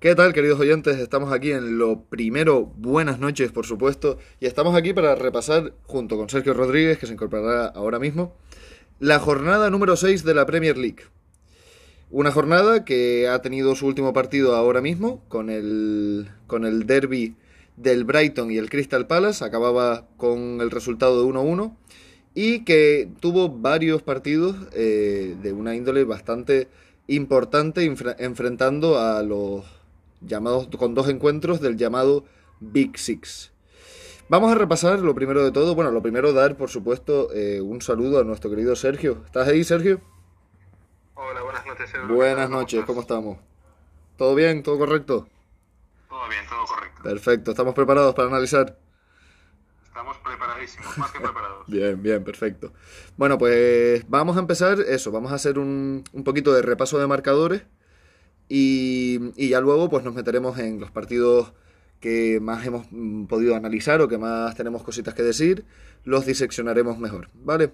¿Qué tal, queridos oyentes? Estamos aquí en lo primero, buenas noches, por supuesto, y estamos aquí para repasar, junto con Sergio Rodríguez, que se incorporará ahora mismo, la jornada número 6 de la Premier League. Una jornada que ha tenido su último partido ahora mismo, con el, con el derby del Brighton y el Crystal Palace, acababa con el resultado de 1-1, y que tuvo varios partidos eh, de una índole bastante importante, enfrentando a los llamados con dos encuentros del llamado Big Six. Vamos a repasar lo primero de todo. Bueno, lo primero dar, por supuesto, eh, un saludo a nuestro querido Sergio. ¿Estás ahí, Sergio? Hola, buenas noches. Buenas noches, ¿cómo estamos? ¿Todo bien? ¿Todo correcto? Todo bien, todo correcto. Perfecto, ¿estamos preparados para analizar? Estamos preparadísimos, más que preparados. bien, bien, perfecto. Bueno, pues vamos a empezar eso, vamos a hacer un, un poquito de repaso de marcadores y, ya luego pues nos meteremos en los partidos que más hemos mm, podido analizar o que más tenemos cositas que decir, los diseccionaremos mejor, ¿vale?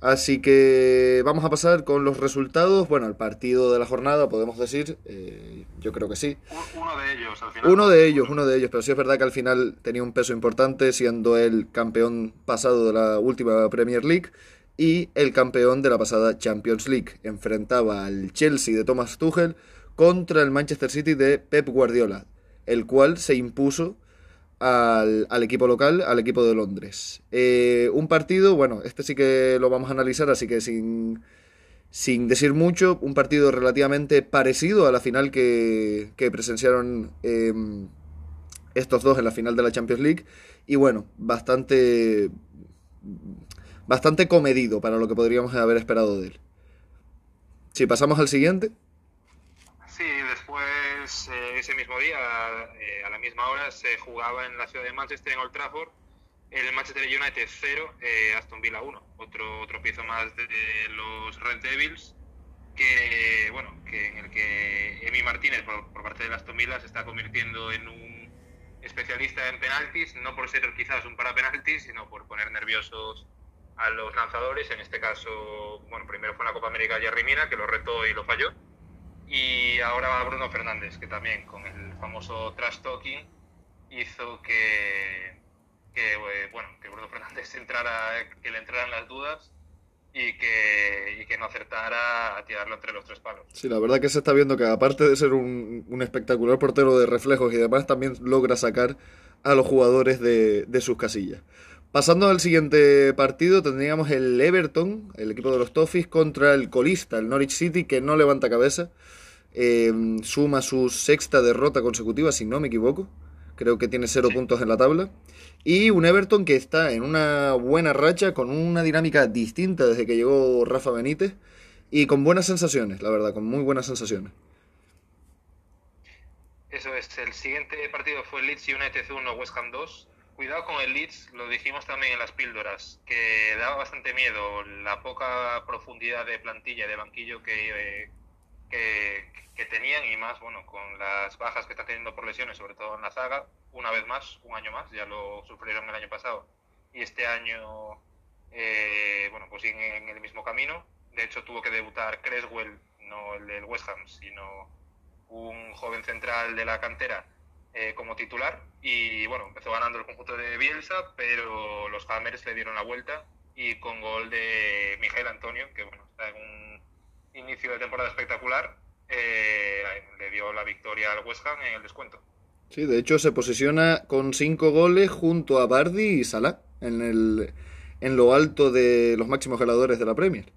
Así que vamos a pasar con los resultados. Bueno, el partido de la jornada, podemos decir, eh, yo creo que sí. Uno de ellos, al final. Uno de ellos, uno de ellos, pero sí es verdad que al final tenía un peso importante, siendo el campeón pasado de la última Premier League y el campeón de la pasada Champions League. Enfrentaba al Chelsea de Thomas Tuchel contra el Manchester City de Pep Guardiola, el cual se impuso al, equipo local, al equipo de Londres. Eh, un partido, bueno, este sí que lo vamos a analizar, así que sin, sin decir mucho, un partido relativamente parecido a la final que, que presenciaron em, estos dos en la final de la Champions League. Y bueno, bastante, bastante comedido para lo que podríamos haber esperado de él. Si pasamos al siguiente. Después eh, ese mismo día, eh, a la misma hora, se jugaba en la ciudad de Manchester, en Old Trafford, el Manchester United 0, eh, Aston Villa 1. Otro, otro pieza más de los Red Devils, que, bueno, que en el que Emi Martínez, por, parte de Aston Villa, se está convirtiendo en un especialista en penaltis, no por ser quizás un para penaltis, sino por poner nerviosos a los lanzadores. En este caso, bueno, primero fue en la Copa América Jerry Mina, que lo retó y lo falló y ahora va Bruno Fernández, que también con el famoso trash talking hizo que, eh, bueno, que Bruno Fernández entrara, que le entraran las dudas y que, y que no acertara a tirarlo entre los tres palos. Sí, la verdad que se está viendo que aparte de ser un, un espectacular portero de reflejos y demás, también logra sacar a los jugadores de, de sus casillas. Pasando al siguiente partido, tendríamos el Everton, el equipo de los Toffees, contra el colista, el Norwich City, que no levanta cabeza. Em, suma su sexta derrota consecutiva, si no me equivoco. Creo que tiene cero puntos en la tabla. Y un Everton que está en una buena racha, con una dinámica distinta desde que llegó Rafa Benítez. Y con buenas sensaciones, la verdad, con muy buenas sensaciones. Eso es, el siguiente partido fue Leeds United 1, West Ham 2. Cuidado con el Leeds, lo dijimos también en las píldoras, que daba bastante miedo la poca profundidad de plantilla de banquillo que, eh, que, tenían y más, bueno, con las bajas que están teniendo por lesiones, sobre todo en la zaga, una vez más, un año más, ya lo sufrieron el año pasado y este año, eh, bueno, pues siguen en el mismo camino. De hecho, tuvo que debutar Creswell, no el del West Ham, sino un joven central de la cantera eh, como titular y bueno, empezó ganando el conjunto de Bielsa, pero los Hammers le dieron la vuelta y con gol de Miguel Antonio, que bueno, está en un inicio de temporada espectacular, eh, le dio la victoria al West Ham en el descuento. Sí, de hecho se posiciona con cinco goles junto a Bardi y Salah en, el, en lo alto de los máximos ganadores de la Premier.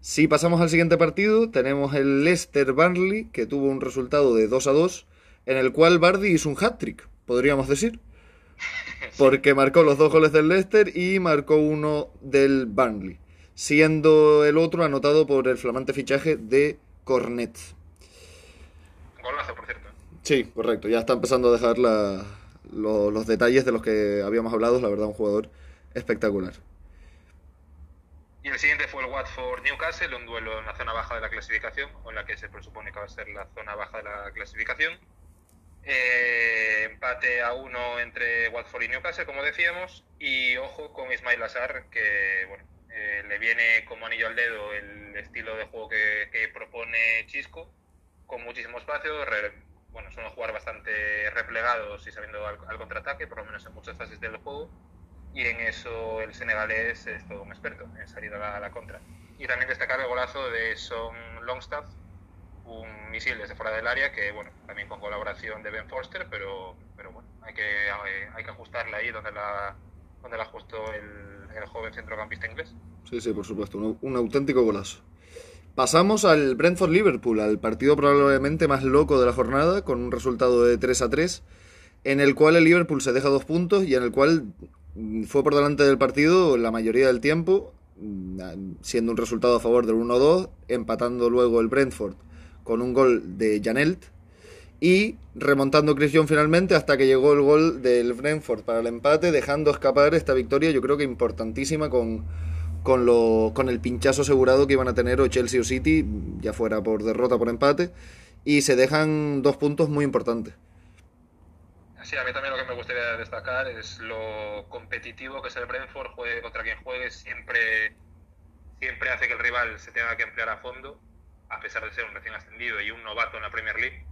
Si pasamos al siguiente partido, tenemos el Leicester Burnley, que tuvo un resultado de 2 a 2, en el cual Bardi hizo un hat-trick, podríamos decir. Porque marcó los dos goles del Leicester y marcó uno del Burnley siendo el otro anotado por el flamante fichaje de Cornet. Golazo, por cierto. Sí, correcto. Ya está empezando a dejar los detalles de los que habíamos hablado. La verdad, un jugador espectacular. Y el siguiente fue el Watford-Newcastle, un duelo en la zona baja de la clasificación, o en la que se presupone que va a ser la zona baja de la clasificación. Eh, empate a uno entre Watford y Newcastle, como decíamos, y ojo con Ismail Azar, que bueno, eh, le viene como anillo al dedo el estilo de juego que, propone Chisco, con muchísimo espacio, bueno, suelen jugar bastante replegados y sabiendo al, contraataque, por lo menos en muchas fases del juego. Y en eso el senegalés es todo un experto, en salir a la, contra. Y también destacar el golazo de Son Longstaff, un misil desde fuera del área que, bueno, también con colaboración de Ben Forster, pero, pero bueno, hay que, hay que ajustarla ahí donde la, donde la ajustó el, el joven centrocampista inglés. Sí, sí, por supuesto, un, un auténtico golazo. Pasamos al Brentford-Liverpool, al partido probablemente más loco de la jornada, con un resultado de 3 a 3, en el cual el Liverpool se deja dos puntos y en el cual mm, fue por delante del partido la mayoría del tiempo, mm, siendo un resultado a favor del 1-2, empatando luego el Brentford con un gol de Janelt y remontando Cristian finalmente hasta que llegó el gol del Brentford para el empate, dejando escapar esta victoria yo creo que importantísima con con, lo, con el pinchazo asegurado que iban a tener o Chelsea o City, ya fuera por derrota por empate, y se dejan dos puntos muy importantes. Sí, a mí también lo que me gustaría destacar es lo competitivo que es el Brentford, juegue contra quien juegue, siempre, siempre hace que el rival se tenga que emplear a fondo, a pesar de ser un recién ascendido y un novato en la Premier League.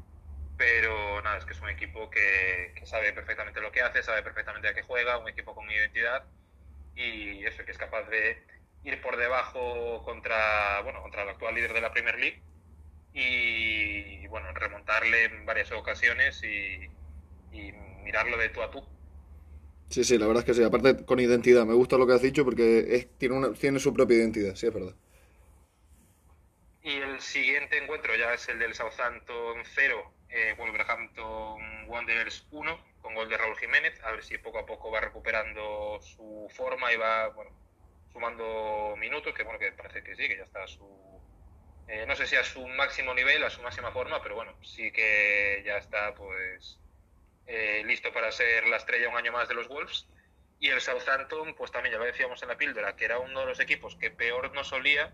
Pero nada, es que es un equipo que, que sabe perfectamente lo que hace, sabe perfectamente a qué juega, un equipo con identidad y eso, que es capaz de ir por debajo contra, bueno, contra el actual líder de la Premier League y, bueno, remontarle en varias ocasiones y, mirarlo de tú a tú. Sí, sí, la verdad es que sí. Aparte, con identidad. Me gusta lo que has dicho porque es, tiene, una, tiene su propia identidad, sí, es verdad. Y el siguiente encuentro ya es el del Southampton 0, eh, Wolverhampton Wanderers 1, con gol de Raúl Jiménez. A ver si poco a poco va recuperando su forma y va, bueno, sumando minutos, que bueno, que parece que sí, que ya está a su... Eh, no sé si a su máximo nivel, a su máxima forma, pero bueno, sí que ya está pues eh, listo para ser la estrella un año más de los Wolves. Y el Southampton, pues también ya lo decíamos en la píldora, que era uno de los equipos que peor no solía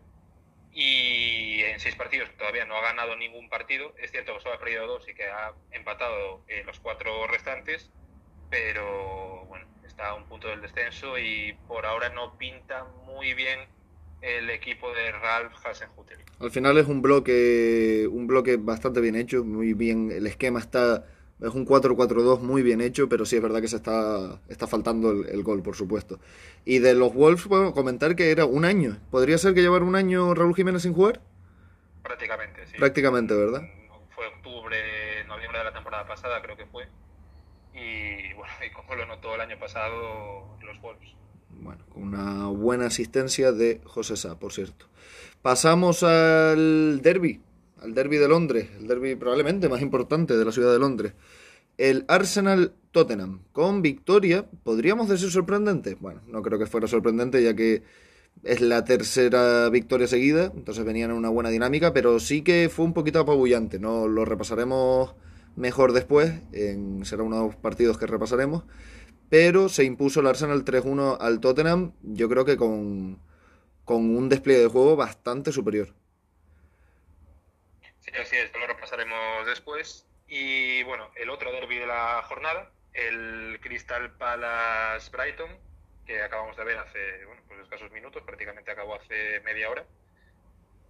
y en seis partidos todavía no ha ganado ningún partido. Es cierto que solo ha perdido dos y que ha empatado eh, los cuatro restantes, pero bueno, está a un punto del descenso y por ahora no pinta muy bien el equipo de Ralph Hasenhutel. Al final es un bloque, un bloque bastante bien hecho, muy bien, el esquema está, es un 4-4-2 muy bien hecho, pero sí es verdad que se está, está faltando el, gol, por supuesto. Y de los Wolves, puedo comentar que era un año. ¿Podría ser que llevar un año Raúl Jiménez sin jugar? Prácticamente, sí. Prácticamente, ¿verdad? Fue octubre, noviembre de la temporada pasada, creo que fue y bueno, y como lo notó el año pasado los Wolves. Bueno, con una buena asistencia de José Sá, por cierto. Pasamos al derby, al derby de Londres, el derby probablemente más importante de la ciudad de Londres. El Arsenal Tottenham, con victoria, ¿podríamos decir sorprendente? Bueno, no creo que fuera sorprendente, ya que es la tercera victoria seguida, entonces venían en una buena dinámica, pero sí que fue un poquito apabullante, ¿no? Lo repasaremos mejor después, en, será uno de los partidos que repasaremos, pero se impuso el Arsenal 3-1 al Tottenham, yo creo que con, con un despliegue de juego bastante superior. Sí, así es, lo repasaremos después. Y bueno, el otro derby de la jornada, el Crystal Palace Brighton, que acabamos de ver hace bueno, pues escasos minutos, prácticamente acabó hace media hora.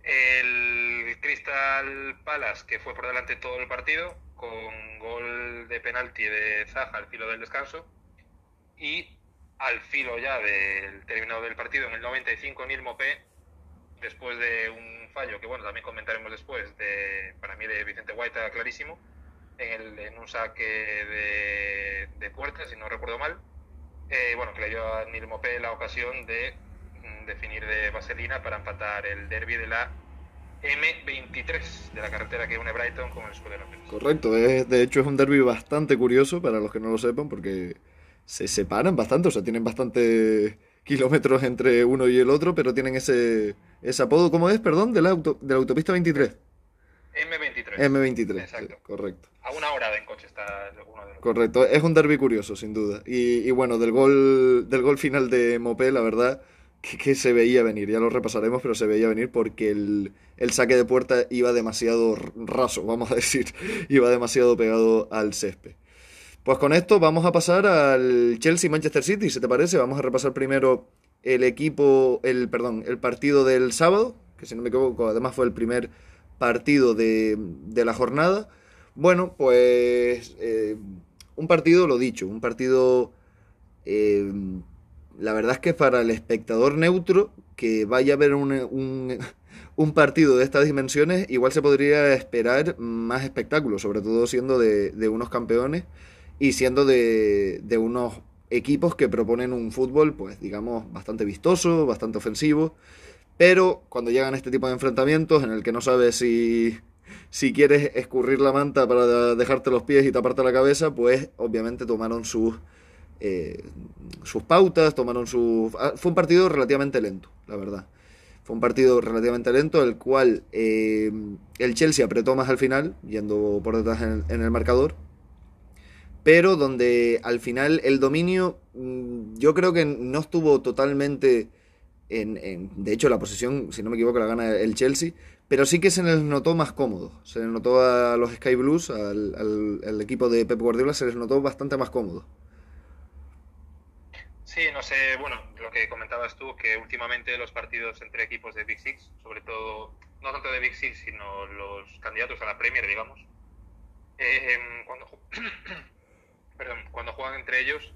El Crystal Palace, que fue por delante todo el partido, con gol de penalti de Zaha al filo del descanso. Y al filo ya del terminado del partido, en el 95, Neil Mopé, después de un fallo que, bueno, también comentaremos después, de, para mí de Vicente Guaita, clarísimo, en, el, en un saque de, de puerta, si no recuerdo mal, eh, bueno, que le dio a Neil Mopé la ocasión de definir de vaselina para empatar el derby de la M23 de la carretera que une Brighton con el Escudeiro Correcto, de hecho es un derby bastante curioso para los que no lo sepan porque se separan bastante, o sea, tienen bastante kilómetros entre uno y el otro, pero tienen ese, ese apodo, ¿cómo es? Perdón, de la, auto, de la autopista 23. M23. M23, Exacto. correcto. A una hora de en coche está uno de los... Correcto, es un derby curioso, sin duda. Y, y bueno, del gol, del gol final de Mopé, la verdad que, se veía venir, ya lo repasaremos, pero se veía venir porque el, saque de puerta iba demasiado raso, vamos a decir, iba demasiado pegado al césped. Pues con esto vamos a pasar al Chelsea-Manchester City, si te parece, vamos a repasar primero el equipo, el, perdón, el partido del sábado, que si no me equivoco, además fue el primer partido de, de la jornada. Bueno, pues eh, un partido, lo dicho, un partido, eh, la verdad es que para el espectador neutro, que vaya a ver un, un, un, partido de estas dimensiones, igual se podría esperar más espectáculo, sobre todo siendo de, de unos campeones y siendo de, de unos equipos que proponen un fútbol, pues digamos, bastante vistoso, bastante ofensivo, pero cuando llegan este tipo de enfrentamientos en el que no sabes si si quieres escurrir la manta para dejarte los pies y taparte la cabeza, pues obviamente tomaron sus, eh, sus pautas, tomaron sus... Ah, fue un partido relativamente lento, la verdad. Fue un partido relativamente lento, el cual eh, el Chelsea apretó más al final, yendo por detrás en, en, el marcador. Pero donde al final el dominio, mm, yo creo que no estuvo totalmente en, en, de hecho, la posición, si no me equivoco, la gana el Chelsea, pero sí que se les notó más cómodo. Se les notó a los Sky Blues, al, al, equipo de Pep Guardiola, se les notó bastante más cómodo. Sí, no sé, bueno, lo que comentabas tú, que últimamente los partidos entre equipos de Big Six, sobre todo, no tanto de Big Six, sino los candidatos a la Premier, digamos, eh, cuando, perdón, cuando juegan entre ellos,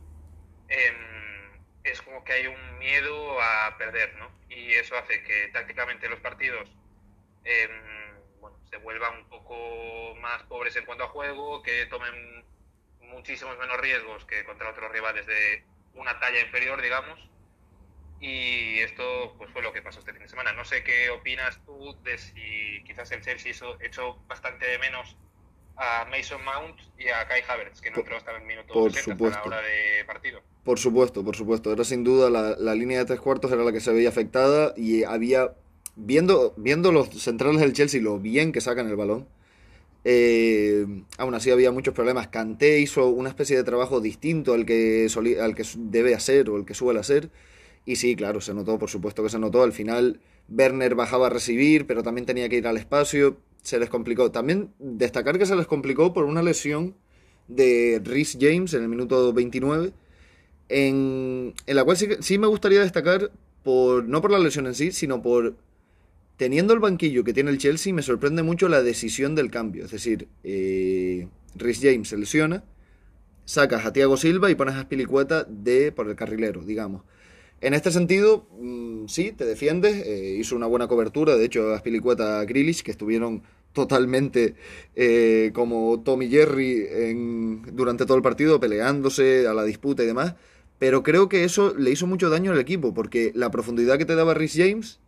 eh, es como que hay un miedo a perder, ¿no? Y eso hace que tácticamente los partidos eh, bueno, se vuelvan un poco más pobres en cuanto a juego, que tomen muchísimos menos riesgos que contra otros rivales de una talla inferior, digamos. Y esto pues fue lo que pasó este fin de semana. No sé qué opinas tú de si quizás el Chelsea hizo, bastante de menos a Mason Mount y a Kai Havertz, que no entró hasta el minuto por 60 supuesto. hasta la hora de partido. Por supuesto, por supuesto. Era sin duda la, la, línea de tres cuartos era la que se veía afectada y había, viendo, viendo los centrales del Chelsea, lo bien que sacan el balón, eh, aún así había muchos problemas. Kanté hizo una especie de trabajo distinto al que, al que debe hacer o el que suele hacer. Y sí, claro, se notó, por supuesto que se notó. Al final, Werner bajaba a recibir, pero también tenía que ir al espacio. Se les complicó. También destacar que se les complicó por una lesión de Rhys James en el minuto 29, en, la cual sí, sí, me gustaría destacar, por, no por la lesión en sí, sino por teniendo el banquillo que tiene el Chelsea, me sorprende mucho la decisión del cambio. Es decir, eh, Rhys James se lesiona, sacas a Thiago Silva y pones a Spilicueta de, por el carrilero, digamos. En este sentido, mmm, sí, te defiendes, eh, hizo una buena cobertura, de hecho, Spilicueta a Grealish, que estuvieron totalmente eh, como Tommy Jerry durante todo el partido, peleándose a la disputa y demás, pero creo que eso le hizo mucho daño al equipo, porque la profundidad que te daba Rhys James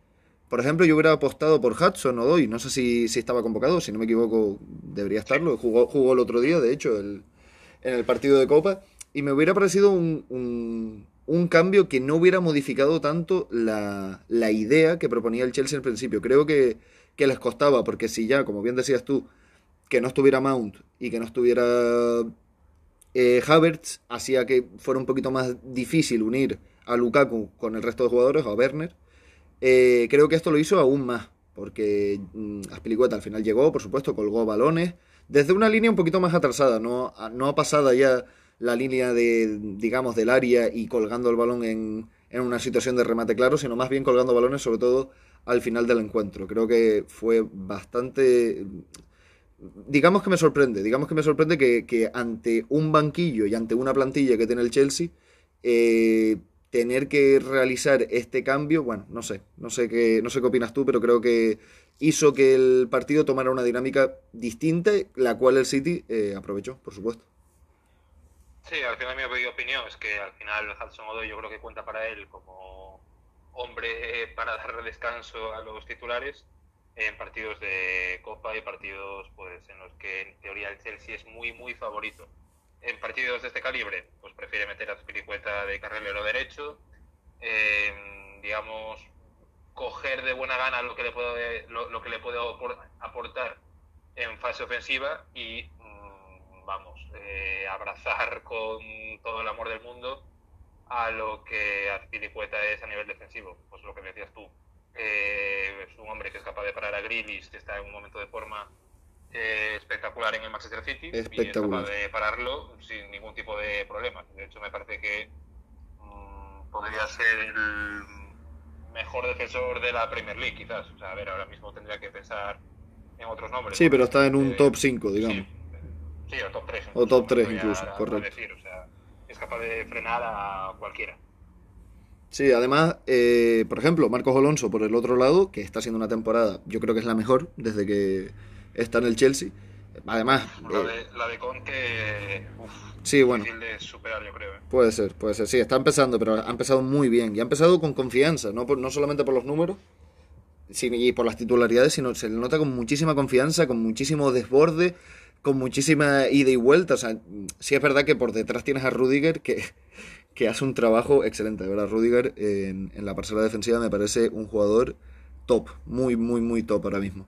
por ejemplo, yo hubiera apostado por Hudson o Doy, no sé si, si, estaba convocado, si no me equivoco, debería estarlo. Jugó, jugó el otro día, de hecho, el, en el partido de Copa, y me hubiera parecido un, un cambio que no hubiera modificado tanto la, la, idea que proponía el Chelsea al principio. Creo que, que les costaba, porque si ya, como bien decías tú, que no estuviera Mount y que no estuviera eh, Havertz, hacía que fuera un poquito más difícil unir a Lukaku con el resto de jugadores, o a Werner eh, creo que esto lo hizo aún más, porque Aspilicueta al final llegó, por supuesto, colgó balones, desde una línea un poquito más atrasada, no, no pasada ya la línea de, digamos, del área y colgando el balón en, en una situación de remate claro, sino más bien colgando balones, sobre todo al final del encuentro. Creo que fue bastante digamos que me sorprende, digamos que me sorprende que, que, ante un banquillo y ante una plantilla que tiene el Chelsea, eh, tener que realizar este cambio, bueno, no sé, no sé qué, no sé qué opinas tú, pero creo que hizo que el partido tomara una dinámica distinta, la cual el City eh, aprovechó, por supuesto. Sí, al final mi opinión es que al final Hudson Odoi yo creo que cuenta para él como hombre para dar descanso a los titulares en partidos de Copa y partidos pues en los que en teoría el Chelsea es muy muy favorito. En partidos de este calibre, pues prefiere meter a Spiricueta de carrilero derecho, eh, digamos, coger de buena gana lo que le puede, lo, lo que le puede aportar en fase ofensiva y, vamos, eh, abrazar con todo el amor del mundo a lo que Azpilicueta es a nivel defensivo, pues lo que decías tú. Eh, es un hombre que es capaz de parar a Grealish, que está en un momento de forma eh, espectacular en el Manchester City y es capaz de pararlo sin ningún tipo de problema. De hecho, me parece que mmm, podría ser el mejor defensor de la Premier League, quizás. O sea, a ver, ahora mismo tendría que pensar en otros nombres. Sí, pero está en un eh, top 5, digamos. Sí, Sí, o top 3. O top 3 incluso, correcto. Decir, o sea, es capaz de frenar a cualquiera. Sí, además, eh, por ejemplo, Marcos Alonso por el otro lado, que está haciendo una temporada, yo creo que es la mejor desde que está en el Chelsea. Además, la, eh, de, la de Conte, uf, sí, bueno, de superar, yo creo. ¿eh? Puede ser, puede ser. Sí, está empezando, pero ha empezado muy bien y ha empezado con confianza, no, no solamente por los números y por las titularidades, sino se le nota con muchísima confianza, con muchísimo desborde, con muchísima ida y vuelta. O sea, sí es verdad que por detrás tienes a Rudiger que, que hace un trabajo excelente. De verdad, Rudiger en, en, la parcela defensiva me parece un jugador top, muy, muy, muy top ahora mismo.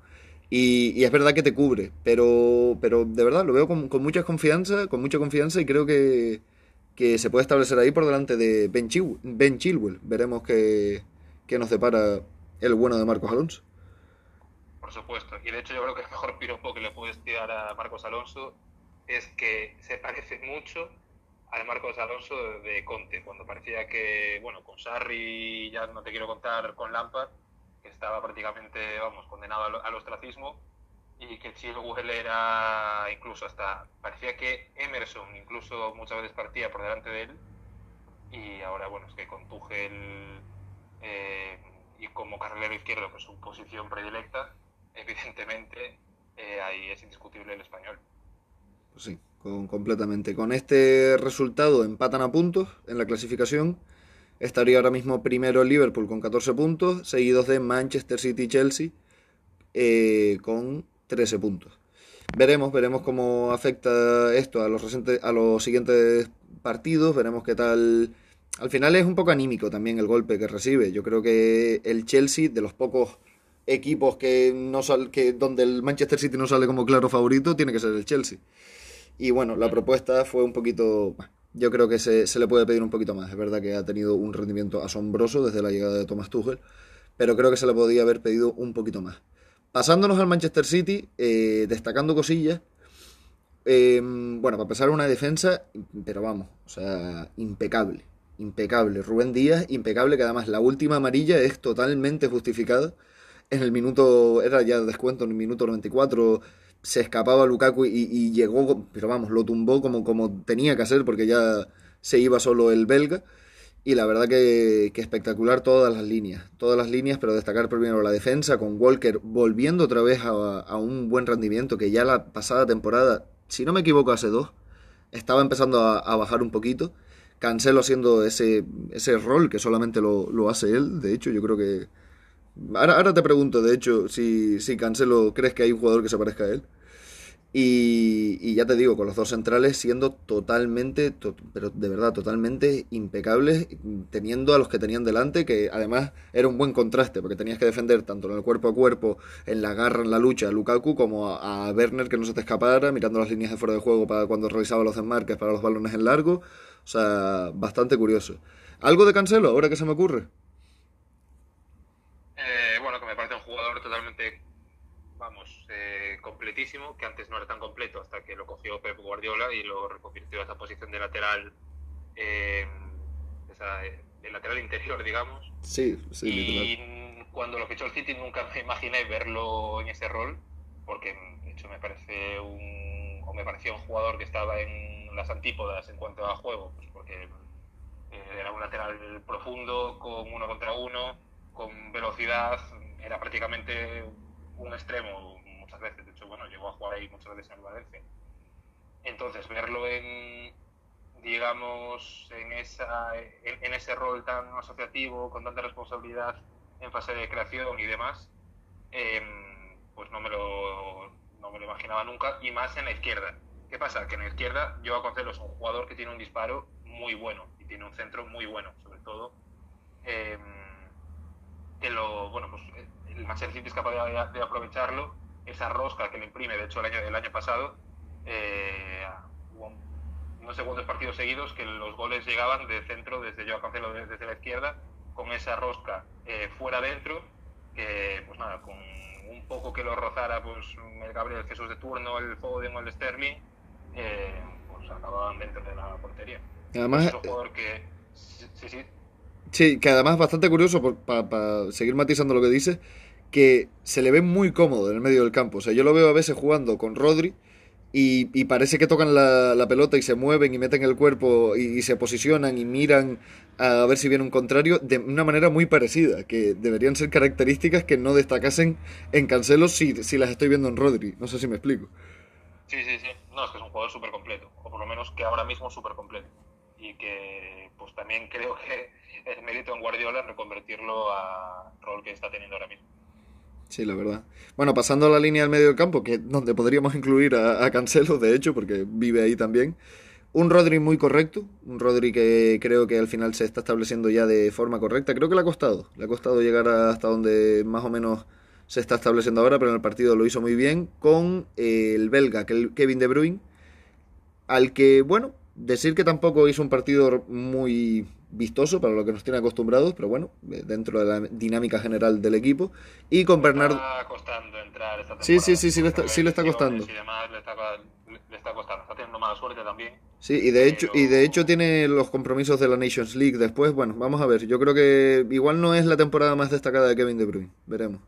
Y, y es verdad que te cubre, pero, pero de verdad lo veo con, con, mucha confianza, con mucha confianza y creo que, que se puede establecer ahí por delante de Ben, Chil ben Chilwell. Veremos qué, qué nos depara el bueno de Marcos Alonso. Por supuesto, y de hecho yo creo que el mejor piropo que le puedes tirar a Marcos Alonso es que se parece mucho al Marcos Alonso de Conte, cuando parecía que, bueno, con Sarri ya no te quiero contar con Lampard, que estaba prácticamente, vamos, condenado al, ostracismo, y que Chilwell era incluso hasta, parecía que Emerson incluso muchas veces partía por delante de él, y ahora, bueno, es que con Tuchel eh, y como carrilero izquierdo, que es su posición predilecta, evidentemente eh, ahí es indiscutible el español. Pues sí, con, completamente. Con este resultado empatan a puntos en la clasificación. Estaría ahora mismo primero Liverpool con 14 puntos, seguidos de Manchester City y Chelsea eh, con 13 puntos. Veremos, veremos cómo afecta esto a los, recientes, a los siguientes partidos, veremos qué tal al final es un poco anímico también el golpe que recibe. Yo creo que el Chelsea, de los pocos equipos que no sal, que donde el Manchester City no sale como claro favorito, tiene que ser el Chelsea. Y bueno, la propuesta fue un poquito. Yo creo que se, se le puede pedir un poquito más. Es verdad que ha tenido un rendimiento asombroso desde la llegada de Thomas Tuchel, pero creo que se le podía haber pedido un poquito más. Pasándonos al Manchester City, eh, destacando cosillas. Eh, bueno, para empezar una defensa, pero vamos, o sea, impecable impecable. Rubén Díaz, impecable, que además la última amarilla es totalmente justificada. En el minuto, era ya descuento, en el minuto 94 se escapaba Lukaku y, llegó, pero vamos, lo tumbó como, como tenía que hacer porque ya se iba solo el belga. Y la verdad que, espectacular todas las líneas, todas las líneas, pero destacar primero la defensa con Walker volviendo otra vez a, un buen rendimiento que ya la pasada temporada, si no me equivoco, hace dos, estaba empezando a bajar un poquito Cancelo haciendo ese, ese rol que solamente lo, lo, hace él. De hecho, yo creo que. Ahora, te pregunto, de hecho, si, si Cancelo crees que hay un jugador que se parezca a él. Y, ya te digo, con los dos centrales siendo totalmente, pero de verdad, totalmente impecables, teniendo a los que tenían delante, que además era un buen contraste, porque tenías que defender tanto en el cuerpo a cuerpo, en la garra, en la lucha, a Lukaku, como a, a Werner que no se te escapara, mirando las líneas de fuera de juego para cuando realizaba los desmarques para los balones en largo. O sea, bastante curioso. ¿Algo de Cancelo, ahora que se me ocurre? Eh, bueno, que me parece un jugador totalmente, vamos, eh, completísimo, que antes no era tan completo hasta que lo cogió Pep Guardiola y lo reconvirtió a esa posición de lateral, eh, esa, de lateral interior, digamos. Sí, sí. Y cuando lo fichó el City nunca me imaginé verlo en ese rol, porque de hecho me parece un, o me parecía un jugador que estaba en las antípodas en cuanto a juego, pues porque eh, era un lateral profundo, con uno contra uno, con velocidad, era prácticamente un extremo muchas veces, de hecho, bueno, llegó a jugar ahí muchas veces en el Valencia. Entonces, verlo en, digamos, en, esa, en, ese rol tan asociativo, con tanta responsabilidad en fase de creación y demás, em, pues no me, lo, no me lo imaginaba nunca, y más en la izquierda ¿Qué pasa? Que en la izquierda yo Cancelo es un jugador que tiene un disparo muy bueno y tiene un centro muy bueno, sobre todo. Eh, que lo, bueno, pues el Manchester City es capaz de, aprovecharlo, esa rosca que le imprime, de hecho el año, el año pasado, eh, no sé cuántos partidos seguidos que los goles llegaban de centro desde yo Cancelo desde la izquierda, con esa rosca eh, fuera dentro, que pues nada, con un poco que lo rozara pues el Gabriel Jesús de turno, el Foden o el Sterling, eh, pues acababan dentro de la portería. Además, es un jugador que. Sí, sí. Sí, que además bastante curioso, para seguir matizando lo que dice, que se le ve muy cómodo en el medio del campo. O sea, yo lo veo a veces jugando con Rodri y, parece que tocan la, pelota y se mueven y meten el cuerpo y, se posicionan y miran a ver si viene un contrario de una manera muy parecida, que deberían ser características que no destacasen en Cancelo si, si las estoy viendo en Rodri. No sé si me explico. Sí, sí, sí. No, es que es un jugador súper completo, o por lo menos que ahora mismo es súper completo. Y que pues también creo que es mérito en Guardiola reconvertirlo a rol que está teniendo ahora mismo. Sí, la verdad. Bueno, pasando a la línea del medio del campo, que donde podríamos incluir a, Cancelo, de hecho, porque vive ahí también. Un Rodri muy correcto, un Rodri que creo que al final se está estableciendo ya de forma correcta. Creo que le ha costado, le ha costado llegar hasta donde más o menos se está estableciendo ahora, pero en el partido lo hizo muy bien con el belga Kevin De Bruyne, al que, bueno, decir que tampoco hizo un partido muy vistoso para lo que nos tiene acostumbrados, pero bueno, eh, dentro de la dinámica general del equipo. Y con Bernardo. Está costando entrar esta sí, sí, sí, sí, le está, sí le está costando. Y demás, le, está, le está costando. Está teniendo mala suerte también. Sí, y de, hecho, y de hecho tiene los compromisos de la Nations League después. Bueno, vamos a ver. Yo creo que igual no es la temporada más destacada de Kevin De Bruyne. Veremos.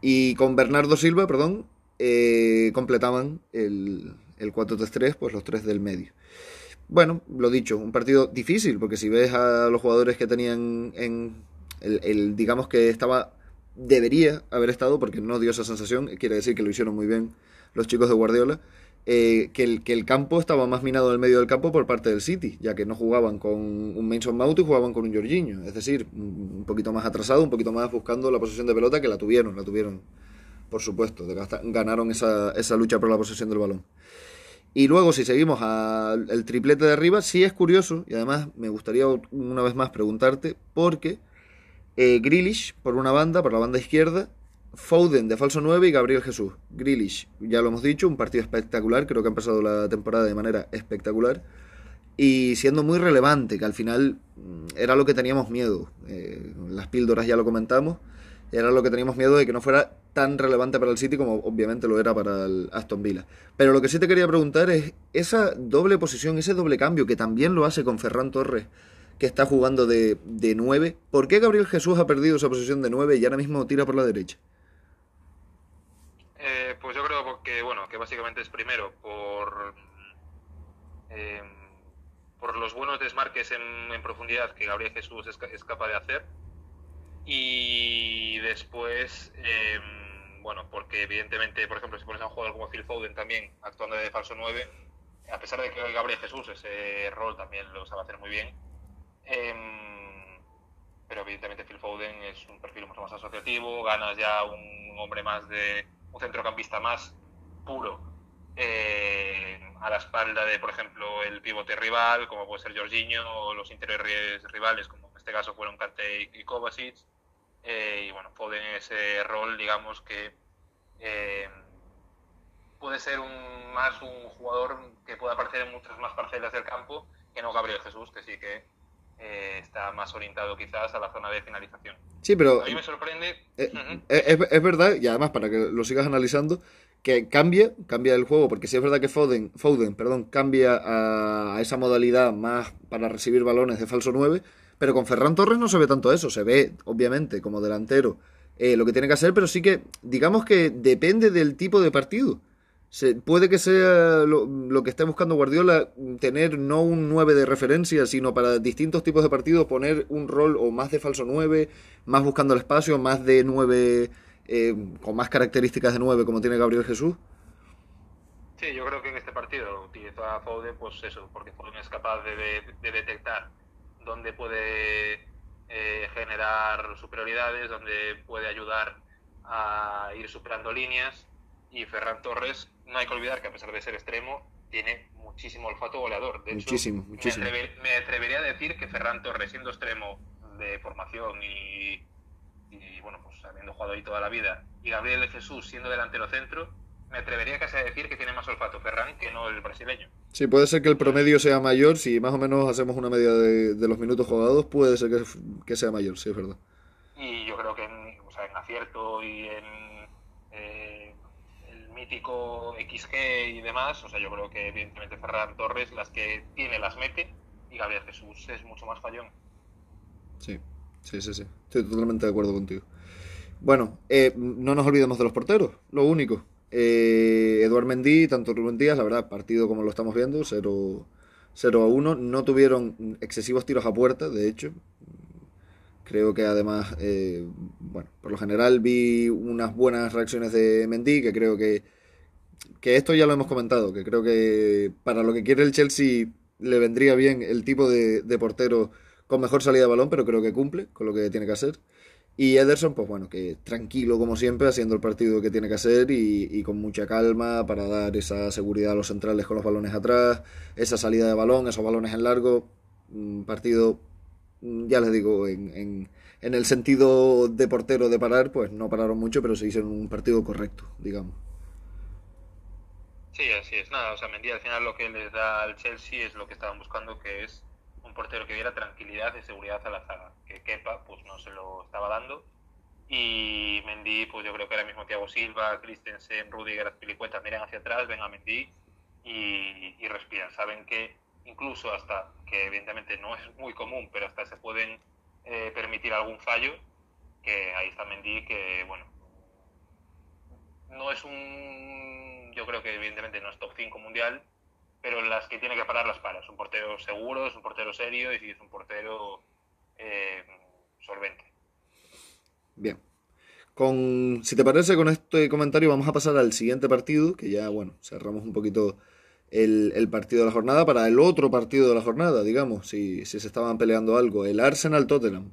Y con Bernardo Silva, perdón, eh, completaban el, el 4-3-3, pues los tres del medio. Bueno, lo dicho, un partido difícil, porque si ves a los jugadores que tenían en el, digamos que estaba, debería haber estado, porque no dio esa sensación, quiere decir que lo hicieron muy bien los chicos de Guardiola, eh, que, el, que el campo estaba más minado en el medio del campo por parte del City, ya que no jugaban con un Mason Mount y jugaban con un Jorginho, es decir, un poquito más atrasado, un poquito más buscando la posesión de pelota, que la tuvieron, la tuvieron, por supuesto, ganaron esa, esa lucha por la posesión del balón. Y luego, si seguimos al triplete de arriba, sí es curioso, y además me gustaría una vez más preguntarte, porque eh, por una banda, por la banda izquierda, Foden de falso 9 y Gabriel Jesús. Grealish, ya lo hemos dicho, un partido espectacular, creo que ha empezado la temporada de manera espectacular y siendo muy relevante, que al final mm, era lo que teníamos miedo. Eh, las píldoras ya lo comentamos, era lo que teníamos miedo de que no fuera tan relevante para el City como obviamente lo era para el Aston Villa. Pero lo que sí te quería preguntar es esa doble posición, ese doble cambio que también lo hace con Ferran Torres, que está jugando de, de 9. ¿Por qué Gabriel Jesús ha perdido esa posición de 9 y ahora mismo tira por la derecha? Eh, pues yo creo que, bueno, que básicamente es primero por, eh, por los buenos desmarques en, profundidad que Gabriel Jesús es capaz de hacer y después, em, bueno, porque evidentemente, por ejemplo, si pones a un jugador como Phil Foden también actuando de falso 9, a pesar de que Gabriel Jesús ese rol también lo sabe hacer muy bien, em, pero evidentemente Phil Foden es un perfil mucho más asociativo, ganas ya un hombre más de un centrocampista más puro eh, a la espalda de, por ejemplo, el pivote rival, como puede ser Jorginho, o los interiores rivales, como en este caso fueron Kante y Kovacic. Eh, y bueno, Foden ese rol, digamos que eh, puede ser un, más un jugador que pueda aparecer en muchas más parcelas del campo que no Gabriel Jesús, que sí que eh, está más orientado quizás a la zona de finalización. Sí, pero... A mí me sorprende... es, verdad, y además para que lo sigas analizando, que cambia, cambia el juego, porque sí es verdad que Foden, Foden perdón, cambia a, a esa modalidad más para recibir balones de falso 9, pero con Ferran Torres no se ve tanto eso, se ve, obviamente, como delantero eh, lo que tiene que hacer, pero sí que, digamos que depende del tipo de partido. Puede que sea lo, que esté buscando Guardiola, tener no un 9 de referencia, sino para distintos tipos de partidos poner un rol o más de falso 9, más buscando el espacio, más de 9, eh, con más características de 9 como tiene Gabriel Jesús. Sí, yo creo que en este partido utilizó a Foden, pues eso, porque Foden es capaz de detectar donde puede eh, generar superioridades, donde puede ayudar a ir superando líneas. Y Ferran Torres, no hay que olvidar que a pesar de ser extremo, tiene muchísimo olfato goleador. De muchísimo, muchísimo. Me, atrevería a decir que Ferran Torres, siendo extremo de formación y, y, bueno, pues habiendo jugado ahí toda la vida, y Gabriel Jesús siendo delantero centro, me atrevería casi a decir que tiene más olfato Ferran que no el brasileño. Sí, puede ser que el promedio sea mayor, si más o menos hacemos una media de, los minutos jugados, puede ser que, sea mayor, sí, es verdad. Y yo creo que en, o sea, en acierto y en eh, el mítico XG y demás, o sea, yo creo que evidentemente Ferran Torres las que tiene las mete y Gabriel Jesús es mucho más fallón. Sí, sí, sí, sí, estoy totalmente de acuerdo contigo. Bueno, eh, no nos olvidemos de los porteros, lo único. Eh, Eduard Mendy, tanto Rubén Díaz, la verdad, partido como lo estamos viendo, 0, 0 a 1. No tuvieron excesivos tiros a puerta, de hecho. Creo que además, eh, bueno, por lo general vi unas buenas reacciones de Mendy, que creo que, que esto ya lo hemos comentado, que creo que para lo que quiere el Chelsea le vendría bien el tipo de portero con mejor salida de balón, pero creo que cumple con lo que tiene que hacer. Y Ederson, pues bueno, que tranquilo como siempre, haciendo el partido que tiene que hacer y, con mucha calma para dar esa seguridad a los centrales con los balones atrás, esa salida de balón, esos balones en largo. Un partido, ya les digo, en, el sentido de portero de parar, pues no pararon mucho, pero se hicieron un partido correcto, digamos. Sí, así es. Nada, o sea, Mendy al final lo que les da al Chelsea es lo que estaban buscando, que es portero que diera tranquilidad y seguridad a la zaga. Que Kepa pues no se lo estaba dando. Y Mendy, pues yo creo que ahora mismo Thiago Silva, Christensen, Rudiger, Azpilicueta miran hacia atrás, ven a Mendy y, respiran. Saben que incluso hasta, que evidentemente no es muy común, pero hasta se pueden eh, permitir algún fallo, que ahí está Mendy, que bueno, no es un, yo creo que evidentemente no es top 5 mundial, pero las que tiene que parar las para. Es un portero seguro, es un portero serio y es un portero eh, solvente. Bien. Con, si te parece, con este comentario vamos a pasar al siguiente partido, que ya, bueno, cerramos un poquito el, el partido de la jornada para el otro partido de la jornada, digamos, si, si se estaban peleando algo, el Arsenal-Tottenham.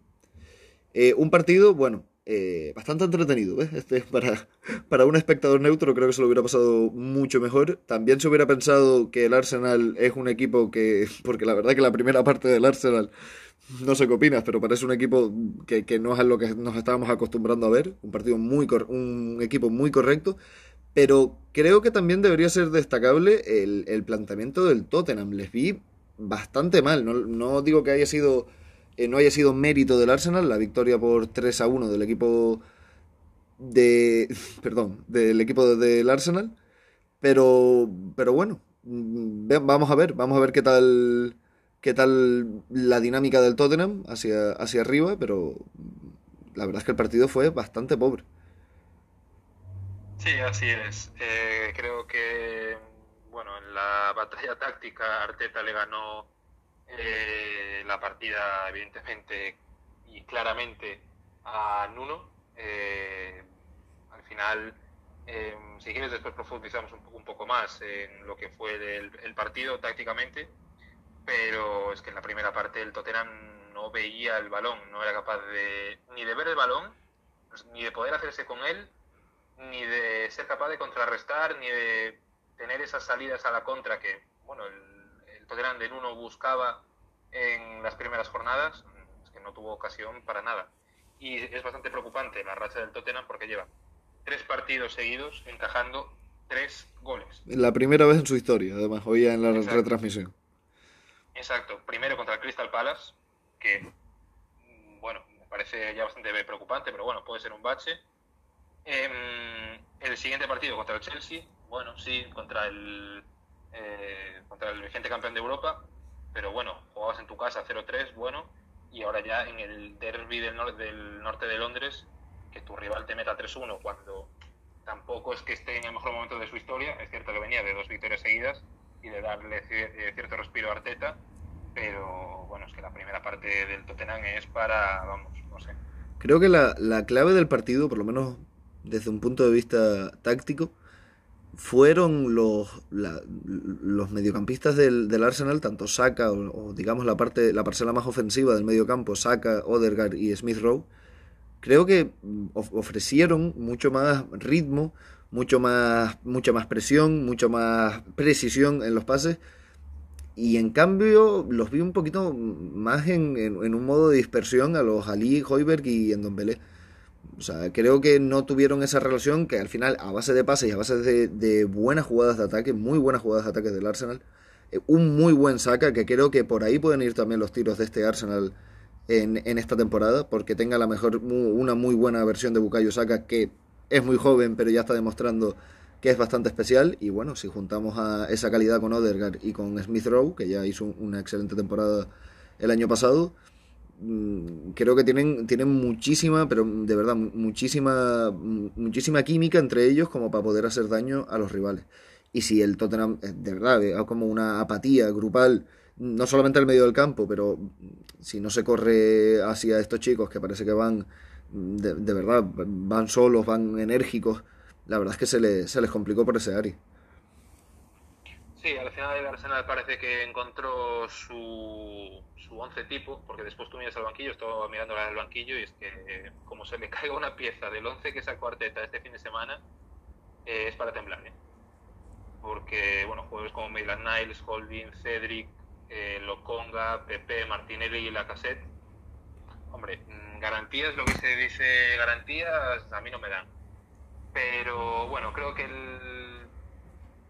Eh, un partido, bueno, eh, bastante entretenido. ¿ves? Este, para, para un espectador neutro creo que se lo hubiera pasado mucho mejor. También se hubiera pensado que el Arsenal es un equipo que, porque la verdad que la primera parte del Arsenal, no sé qué opinas, pero parece un equipo que, que no es lo que nos estábamos acostumbrando a ver. Un partido muy, un equipo muy correcto. Pero creo que también debería ser destacable el, el planteamiento del Tottenham. Les vi bastante mal. No, no digo que haya sido eh, no haya sido mérito del Arsenal, la victoria por 3 a 1 del equipo de. Perdón, del equipo del Arsenal. Pero, pero bueno, mm, vamos a ver, vamos a ver qué tal qué tal la dinámica del Tottenham hacia, hacia arriba, pero la verdad es que el partido fue bastante pobre. Sí, así es. Eh, creo que, bueno, en la batalla táctica Arteta le ganó eh, la partida, evidentemente y claramente, a Nuno. Eh, al final, eh, si quieres, después profundizamos un poco, más en lo que fue el, partido tácticamente, pero es que en la primera parte el Tottenham no veía el balón, no era capaz de ni de ver el balón, ni de poder hacerse con él, ni de ser capaz de contrarrestar, ni de tener esas salidas a la contra que, bueno, el, Tottenham de Nuno buscaba en las primeras jornadas, es que no tuvo ocasión para nada. Y es bastante preocupante la racha del Tottenham porque lleva tres partidos seguidos encajando tres goles. La primera vez en su historia, además, hoy en la retransmisión. Exacto, primero contra el Crystal Palace, que, bueno, me parece ya bastante preocupante, pero bueno, puede ser un bache. Em, el siguiente partido contra el Chelsea, bueno, sí, contra el eh, contra el vigente campeón de Europa, pero bueno, jugabas en tu casa 0-3, bueno, y ahora ya en el derby del, del norte de Londres, que tu rival te meta 3-1 cuando tampoco es que esté en el mejor momento de su historia, es cierto que venía de dos victorias seguidas y de darle eh, cierto respiro a Arteta, pero bueno, es que la primera parte del Tottenham es para, vamos, no sé. Creo que la clave del partido, por lo menos desde un punto de vista táctico, fueron los, los mediocampistas del, del, Arsenal, tanto Saka o, digamos la parte la parcela más ofensiva del mediocampo, Saka, Odegaard y Smith Rowe, creo que ofrecieron mucho más ritmo, mucho más mucha más presión, mucho más precisión en los pases y en cambio los vi un poquito más en, en, en un modo de dispersión a los Ali, Hoiberg y Endombele. O sea, creo que no tuvieron esa relación que al final, a base de pases y a base de, buenas jugadas de ataque, muy buenas jugadas de ataque del Arsenal, eh, un muy buen saca, que creo que por ahí pueden ir también los tiros de este Arsenal en, esta temporada, porque tenga la mejor, una muy buena versión de Bukayo Saka, que es muy joven, pero ya está demostrando que es bastante especial. Y bueno, si juntamos a esa calidad con Odegaard y con Smith Rowe, que ya hizo una excelente temporada el año pasado, creo que tienen, tienen muchísima, pero de verdad, muchísima, muchísima química entre ellos como para poder hacer daño a los rivales. Y si el Tottenham, eh, de verdad, veo como una apatía grupal, no solamente al medio del campo, pero si no se corre hacia estos chicos que parece que van, de, de verdad, van solos, van enérgicos, la verdad es que se, le, se les complicó por ese área. Sí, al final el Arsenal parece que encontró su, su once tipo, porque después tú miras al banquillo, estaba mirando al banquillo y es que como se le caiga una pieza del once que sacó Arteta este fin de semana, eh, es para temblar. ¿eh? Porque, bueno, jugadores como Maitland Niles, Holding, Cedric, eh, Loconga, Pepe, Martinelli y Lacazette, hombre, mm, garantías, lo que se dice garantías, a mí no me dan. Pero bueno, creo que el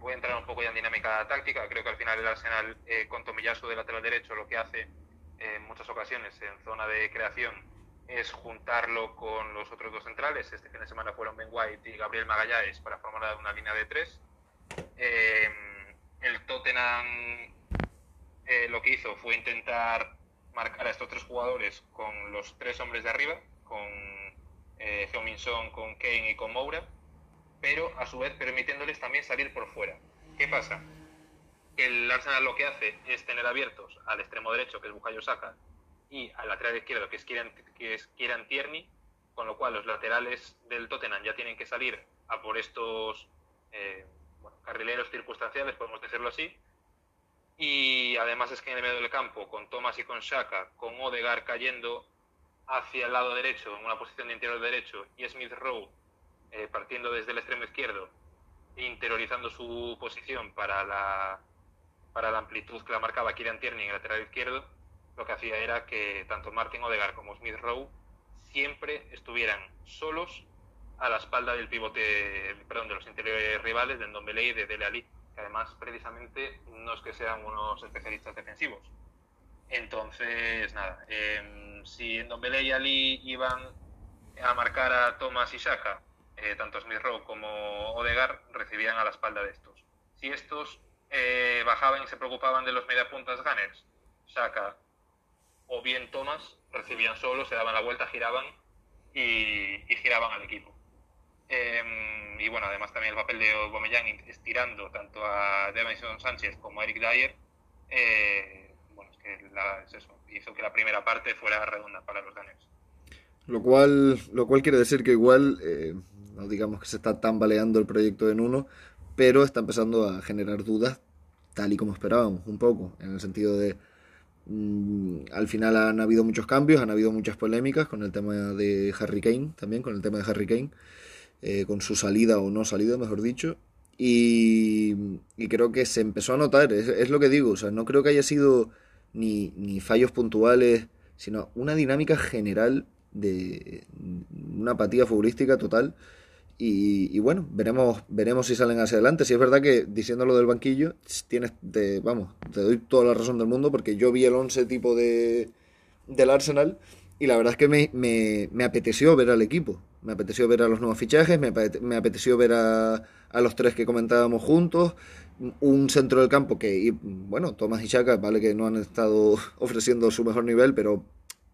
voy a entrar un poco ya en dinámica táctica. Creo que al final el Arsenal eh, con Tomillaso de lateral derecho lo que hace eh, en muchas ocasiones en zona de creación es juntarlo con los otros dos centrales. Este fin de semana fueron Ben White y Gabriel Magallanes para formar una línea de tres. Eh, el Tottenham lo que hizo fue intentar marcar a estos tres jugadores con los tres hombres de arriba, con eh, Son, con Kane y con Moura pero a su vez permitiéndoles también salir por fuera. ¿Qué pasa? El Arsenal lo que hace es tener abiertos al extremo derecho, que es Bukayo Saka, y al lateral izquierdo, que es Kieran, que es Kieran Tierney, con lo cual los laterales del Tottenham ya tienen que salir a por estos eh, carrileros circunstanciales, podemos decirlo así. Y además es que en el medio del campo, con Thomas y con Saka, con Odegar cayendo hacia el lado derecho, en una posición de interior derecho, y Smith Rowe eh, partiendo desde el extremo izquierdo, interiorizando su posición para la, para la amplitud que la marcaba Kieran Tierney en el lateral izquierdo, lo que hacía era que tanto Martin Odegaard como Smith Rowe siempre estuvieran solos a la espalda del pivote, perdón, de los interiores rivales de Ndombele y de Dele Alli, que además precisamente no es que sean unos especialistas defensivos. Entonces, nada, eh, si Ndombele y Ali iban a marcar a Thomas y Shaka eh, tanto Smith Rowe como Odegar recibían a la espalda de estos. Si estos eh, bajaban y se preocupaban de los mediapuntas Gunners, Saka o bien Thomas recibían solo, se daban la vuelta, giraban y, giraban al equipo. Em, y bueno, además también el papel de Aubameyang estirando tanto a Davinson Sánchez como a Eric Dyer, eh, bueno, es que eso, hizo que la primera parte fuera redonda para los Gunners. Lo cual, lo cual quiere decir que igual no digamos que se está tambaleando el proyecto en uno, pero está empezando a generar dudas tal y como esperábamos, un poco, en el sentido de mm, al final han habido muchos cambios, han habido muchas polémicas con el tema de Harry Kane, también con el tema de Harry Kane, eh, con su salida o no salida, mejor dicho, y, creo que se empezó a notar, es, lo que digo, o sea, no creo que haya sido ni, ni fallos puntuales, sino una dinámica general de una apatía futbolística total y, bueno, veremos, veremos si salen hacia adelante. Si es verdad que diciéndolo del banquillo, tienes, de, vamos, te doy toda la razón del mundo porque yo vi el 11 tipo de, del Arsenal y la verdad es que me, me, me, apeteció ver al equipo. Me apeteció ver a los nuevos fichajes, me, me apeteció ver a, a, los tres que comentábamos juntos, un centro del campo que, bueno, Tomás y Chaka, vale que no han estado ofreciendo su mejor nivel, pero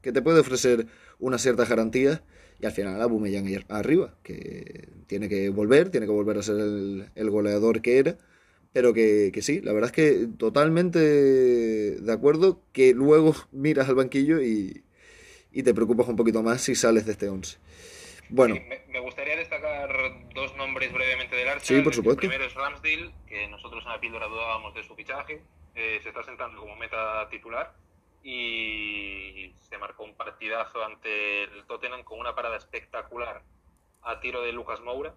que te puede ofrecer una cierta garantía y al final Aubameyang arriba, que tiene que volver, tiene que volver a ser el, goleador que era, pero que, sí, la verdad es que totalmente de acuerdo que luego miras al banquillo y, te preocupas un poquito más si sales de este 11. Bueno. me, gustaría destacar dos nombres brevemente del Arsenal. Sí, por supuesto. El primero es Ramsdale, que nosotros en la píldora dudábamos de su fichaje. Eh, se está sentando como meta titular y se marcó un partidazo ante el Tottenham con una parada espectacular a tiro de Lucas Moura,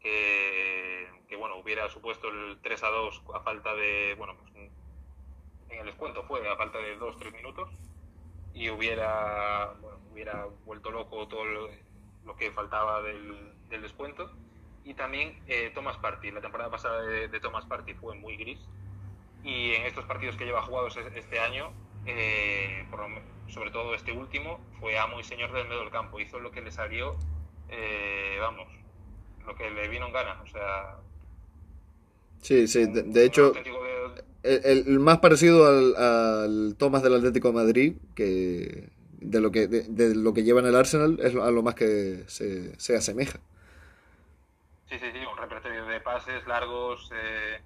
que, bueno, hubiera supuesto el 3 a 2 a falta de, bueno, pues en el descuento fue a falta de 2-3 minutos y hubiera, hubiera vuelto loco todo lo, que faltaba del, descuento. Y también eh, Thomas Party, la temporada pasada de, de Thomas Party fue muy gris y en estos partidos que lleva jugados este año eh, sobre todo este último, fue amo y señor del medio del campo. Hizo lo que le salió, eh, vamos, lo que le vino en gana. O sea. Sí, sí, de, hecho, el, más parecido al, Tomás del Atlético de Madrid, que de lo que, de, lo que lleva en el Arsenal es a lo más que se, se asemeja. Sí, sí, sí, un repertorio de pases largos, eh,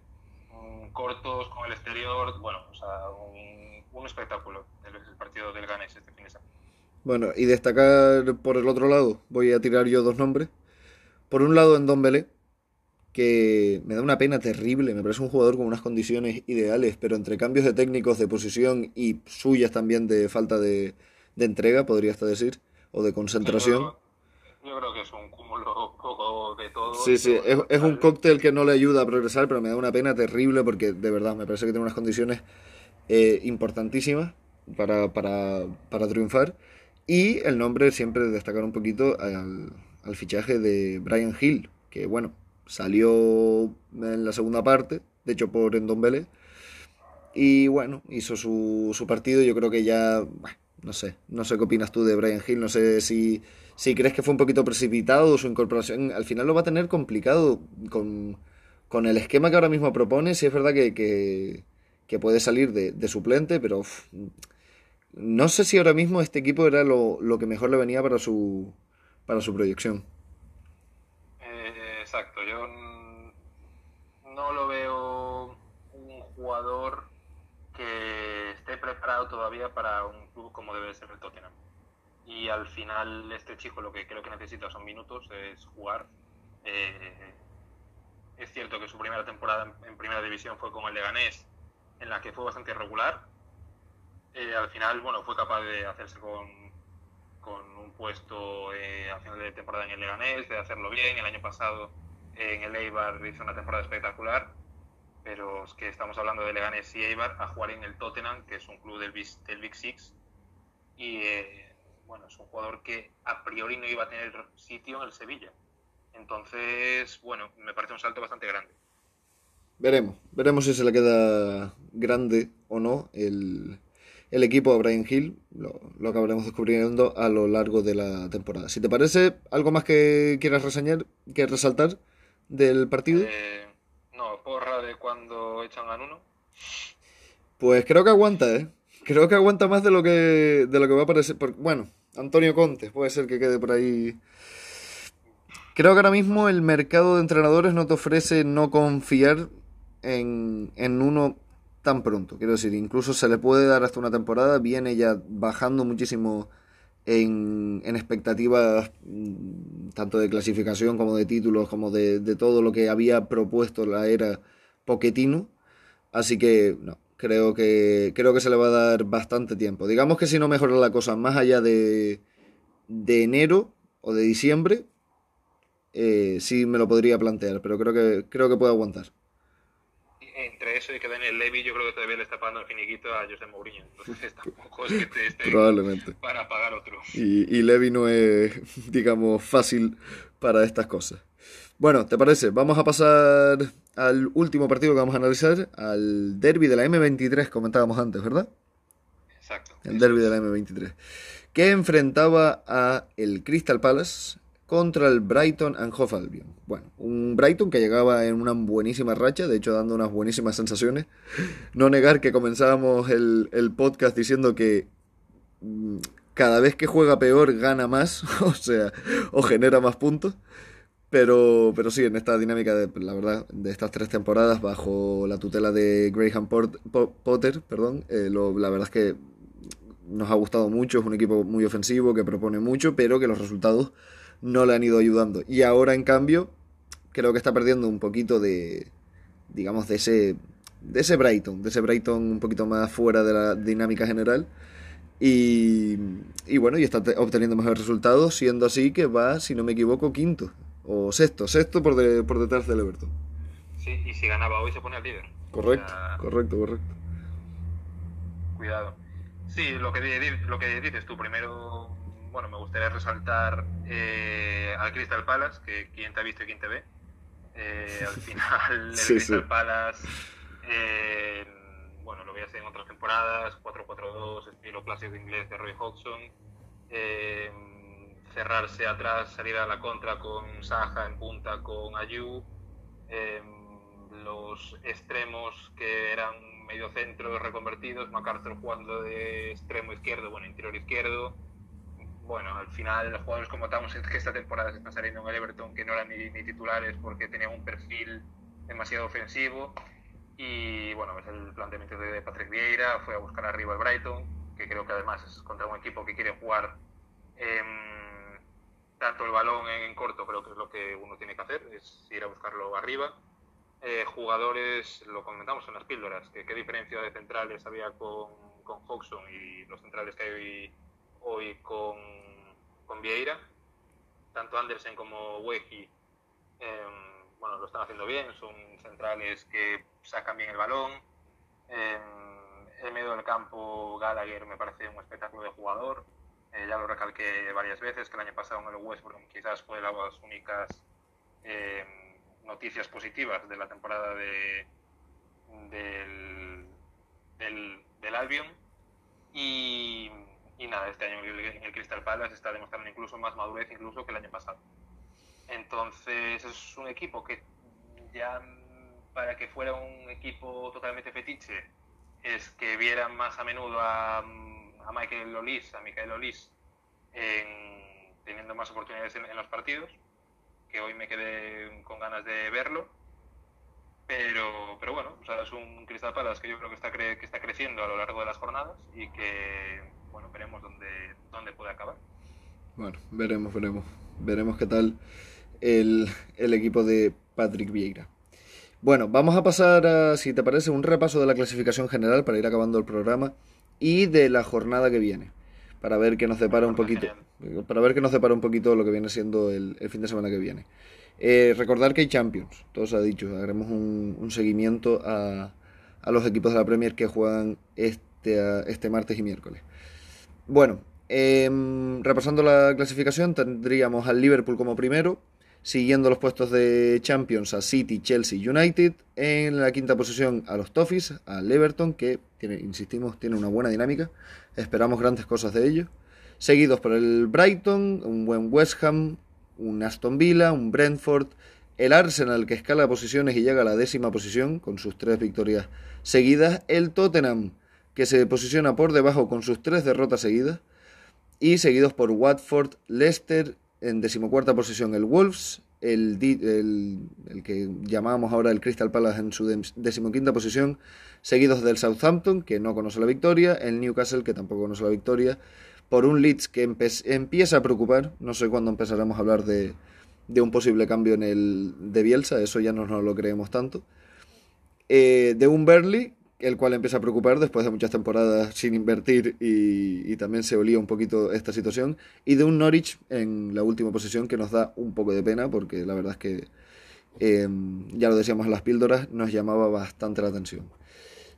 cortos con el exterior, bueno, o sea, un, un espectáculo el, el partido del Ganes este fin de semana. Bueno, y destacar por el otro lado, voy a tirar yo dos nombres. Por un lado, en Don Belé, que me da una pena terrible, me parece un jugador con unas condiciones ideales, pero entre cambios de técnicos, de posición y suyas también de falta de, entrega, podría hasta decir, o de concentración. Yo creo, que es un cúmulo poco de todo. Sí, sí, es, un cóctel que no le ayuda a progresar, pero me da una pena terrible porque de verdad me parece que tiene unas condiciones eh, importantísimas para, para, para triunfar. Y el nombre siempre destacar un poquito al, fichaje de Brian Hill, que bueno, salió en la segunda parte, de hecho por Endombele. Y bueno, hizo su, su partido. Yo creo que ya, no sé, no sé qué opinas tú de Brian Hill, no sé si, si crees que fue un poquito precipitado su incorporación. Al final lo va a tener complicado con, con el esquema que ahora mismo propone. Si es verdad que, que, puede salir de, suplente, pero no sé si ahora mismo este equipo era lo, que mejor le venía para su, para su proyección. Eh, exacto, yo no lo veo un jugador que esté preparado todavía para un club como debe ser el Tottenham. Y al final este chico lo que creo que necesita son minutos, es jugar. Eh, es cierto que su primera temporada en, primera división fue con el Leganés, en la que fue bastante irregular, eh, al final, bueno, fue capaz de hacerse con, con un puesto eh, final de temporada en el Leganés, de hacerlo bien. El año pasado en el Eibar hizo una temporada espectacular, pero es que estamos hablando de Leganés y Eibar a jugar en el Tottenham, que es un club del, del Big Six. Y eh, bueno, es un jugador que a priori no iba a tener sitio en el Sevilla. Entonces, bueno, me parece un salto bastante grande. Veremos, veremos si se le queda grande o no el, el equipo de Brian Hill. Lo, lo, acabaremos descubriendo a lo largo de la temporada. Si te parece, ¿algo más que quieras reseñar, que resaltar del partido? Eh, no, porra de cuando echan a uno. Pues creo que aguanta, ¿eh? Creo que aguanta más de lo que, de lo que va a parecer. bueno, Antonio Conte, puede ser que quede por ahí. Creo que ahora mismo el mercado de entrenadores no te ofrece no confiar en, uno tan pronto. Quiero decir, incluso se le puede dar hasta una temporada, viene ya bajando muchísimo en, expectativas mm, tanto de clasificación como de títulos, como de, todo lo que había propuesto la era Poquetino. Así que no, creo que creo que se le va a dar bastante tiempo. Digamos que si no mejora la cosa más allá de, de enero o de diciembre, eh, sí me lo podría plantear, pero creo que creo que puede aguantar entre eso y que Daniel Levy, yo creo que todavía le está pagando el finiquito a José Mourinho. Entonces tampoco es que te esté Probablemente. para pagar otro. Y, y Levy no es, digamos, fácil para estas cosas. Bueno, ¿te parece? Vamos a pasar al último partido que vamos a analizar, al derby de la M23, comentábamos antes, ¿verdad? Exacto. El derby de la M23. Que enfrentaba a el Crystal Palace contra el Brighton and Hove Albion. Bueno, un Brighton que llegaba en una buenísima racha, de hecho dando unas buenísimas sensaciones. No negar que comenzábamos el, podcast diciendo que mm, cada vez que juega peor gana más, o sea, o genera más puntos. Pero, pero sí, en esta dinámica, de, la verdad, de estas tres temporadas, bajo la tutela de Graham Potter, perdón, eh, la verdad es que nos ha gustado mucho, es un equipo muy ofensivo, que propone mucho, pero que los resultados no le han ido ayudando. Y ahora, en cambio, creo que está perdiendo un poquito de, digamos, de ese, de ese Brighton, de ese Brighton un poquito más fuera de la dinámica general. Y, y bueno, y está obteniendo mejores resultados, siendo así que va, si no me equivoco, quinto o sexto, sexto por, por detrás del Everton. Sí, y si ganaba hoy se pone al líder. Correcto, correcto, correcto. Cuidado. Sí, lo que, lo que dices tú, primero bueno, me gustaría resaltar eh, al Crystal Palace, que quien te ha visto y quien te ve. Eh, al final, el Crystal Palace, eh, bueno, lo veías en otras temporadas, 4-4-2, estilo clásico inglés de Roy Hodgson. cerrarse atrás, salir a la contra con Saja en punta con Ayu. los extremos que eran medio centro reconvertidos, MacArthur jugando de extremo izquierdo, bueno, interior izquierdo. Bueno, al final los jugadores como estamos que esta temporada se están saliendo en el Everton que no eran ni, ni titulares porque tenían un perfil demasiado ofensivo. Y bueno, es el planteamiento de Patrick Vieira, fue a buscar arriba el Brighton, que creo que además es contra un equipo que quiere jugar eh, tanto el balón en, corto, creo que es lo que uno tiene que hacer, es ir a buscarlo arriba. Eh, jugadores, lo comentamos en las píldoras, que qué diferencia de centrales había con, con Hodgson y los centrales que hay hoy, hoy con, con Vieira. Tanto Andersen como Weji eh, bueno, lo están haciendo bien, son centrales que sacan bien el balón. en el medio del campo, Gallagher me parece un espectáculo de jugador. Eh, ya lo recalqué varias veces, que el año pasado en el West Brom quizás fue de las únicas em, noticias positivas de la temporada de, del, del, Albion. Y, nada, este año en el Crystal Palace está demostrando incluso más madurez incluso que el año pasado. Entonces es un equipo que ya para que fuera un equipo totalmente fetiche es que vieran más a menudo a, a Michael Lolis, a Michael Lolis teniendo más oportunidades en, los partidos, que hoy me quedé con ganas de verlo. Pero, pero bueno, es un Cristal Palace que yo creo que está, que está creciendo a lo largo de las jornadas y que, bueno, veremos dónde, dónde puede acabar. Bueno, veremos, veremos. Veremos qué tal el, equipo de Patrick Vieira. Bueno, vamos a pasar a, si te parece, un repaso de la clasificación general para ir acabando el programa y de la jornada que viene, para ver qué nos depara un poquito, para ver qué nos depara un poquito lo que viene siendo el, fin de semana que viene. Eh, recordar que hay Champions, todo se ha dicho, haremos un, seguimiento a, a, los equipos de la Premier que juegan este, este martes y miércoles. Bueno, em, repasando la clasificación, tendríamos al Liverpool como primero, siguiendo los puestos de Champions a City, Chelsea, United. En la quinta posición a los Toffees, al Everton, que tiene, insistimos, tiene una buena dinámica. Esperamos grandes cosas de ellos. Seguidos por el Brighton, un buen West Ham, un Aston Villa, un Brentford, el Arsenal que escala posiciones y llega a la décima posición con sus tres victorias seguidas, el Tottenham que se posiciona por debajo con sus tres derrotas seguidas y seguidos por Watford, Leicester en decimocuarta posición el Wolves, el, el, que llamábamos ahora el Crystal Palace en su decimoquinta posición, seguidos del Southampton, que no conoce la victoria, el Newcastle, que tampoco conoce la victoria, por un Leeds que empieza a preocupar, no sé cuándo empezaremos a hablar de, de, un posible cambio en el de Bielsa, eso ya no nos lo creemos tanto, eh, de un Burnley el cual empieza a preocupar después de muchas temporadas sin invertir y, también se olía un poquito esta situación. Y de un Norwich en la última posición que nos da un poco de pena porque la verdad es que, em, ya lo decíamos en las píldoras, nos llamaba bastante la atención.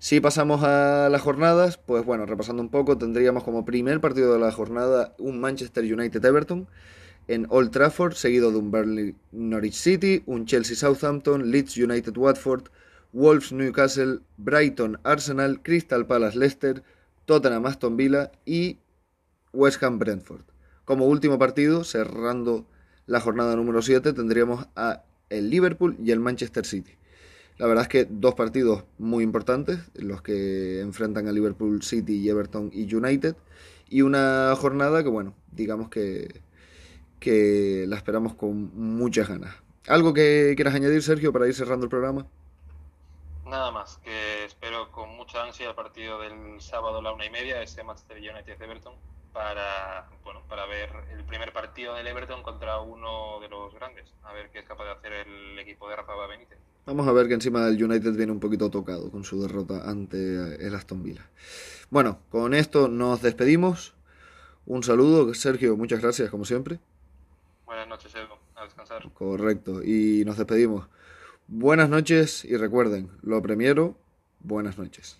Si pasamos a las jornadas, pues bueno, repasando un poco, tendríamos como primer partido de la jornada un Manchester United-Everton en Old Trafford, seguido de un Burnley Norwich City, un Chelsea Southampton, Leeds United Watford, Wolves Newcastle, Brighton Arsenal, Crystal Palace Leicester, Tottenham Aston Villa y West Ham Brentford. Como último partido, cerrando la jornada número 7, tendríamos a el Liverpool y el Manchester City. La verdad es que dos partidos muy importantes, los que enfrentan a Liverpool City Everton y United, y una jornada que, bueno, digamos que, que la esperamos con muchas ganas. ¿Algo que quieras añadir, Sergio, para ir cerrando el programa? Nada más, que espero con mucha ansia el partido del sábado a la una y media, ese Manchester United Everton, para, bueno, para ver el primer partido del Everton contra uno de los grandes, a ver qué es capaz de hacer el equipo de Rafa Benítez. Vamos a ver que encima del United viene un poquito tocado con su derrota ante el Aston Villa. Bueno, con esto nos despedimos. Un saludo, Sergio, muchas gracias como siempre. Buenas noches, Edu, a descansar. Correcto, y nos despedimos. Buenas noches y recuerden, lo premiero, buenas noches.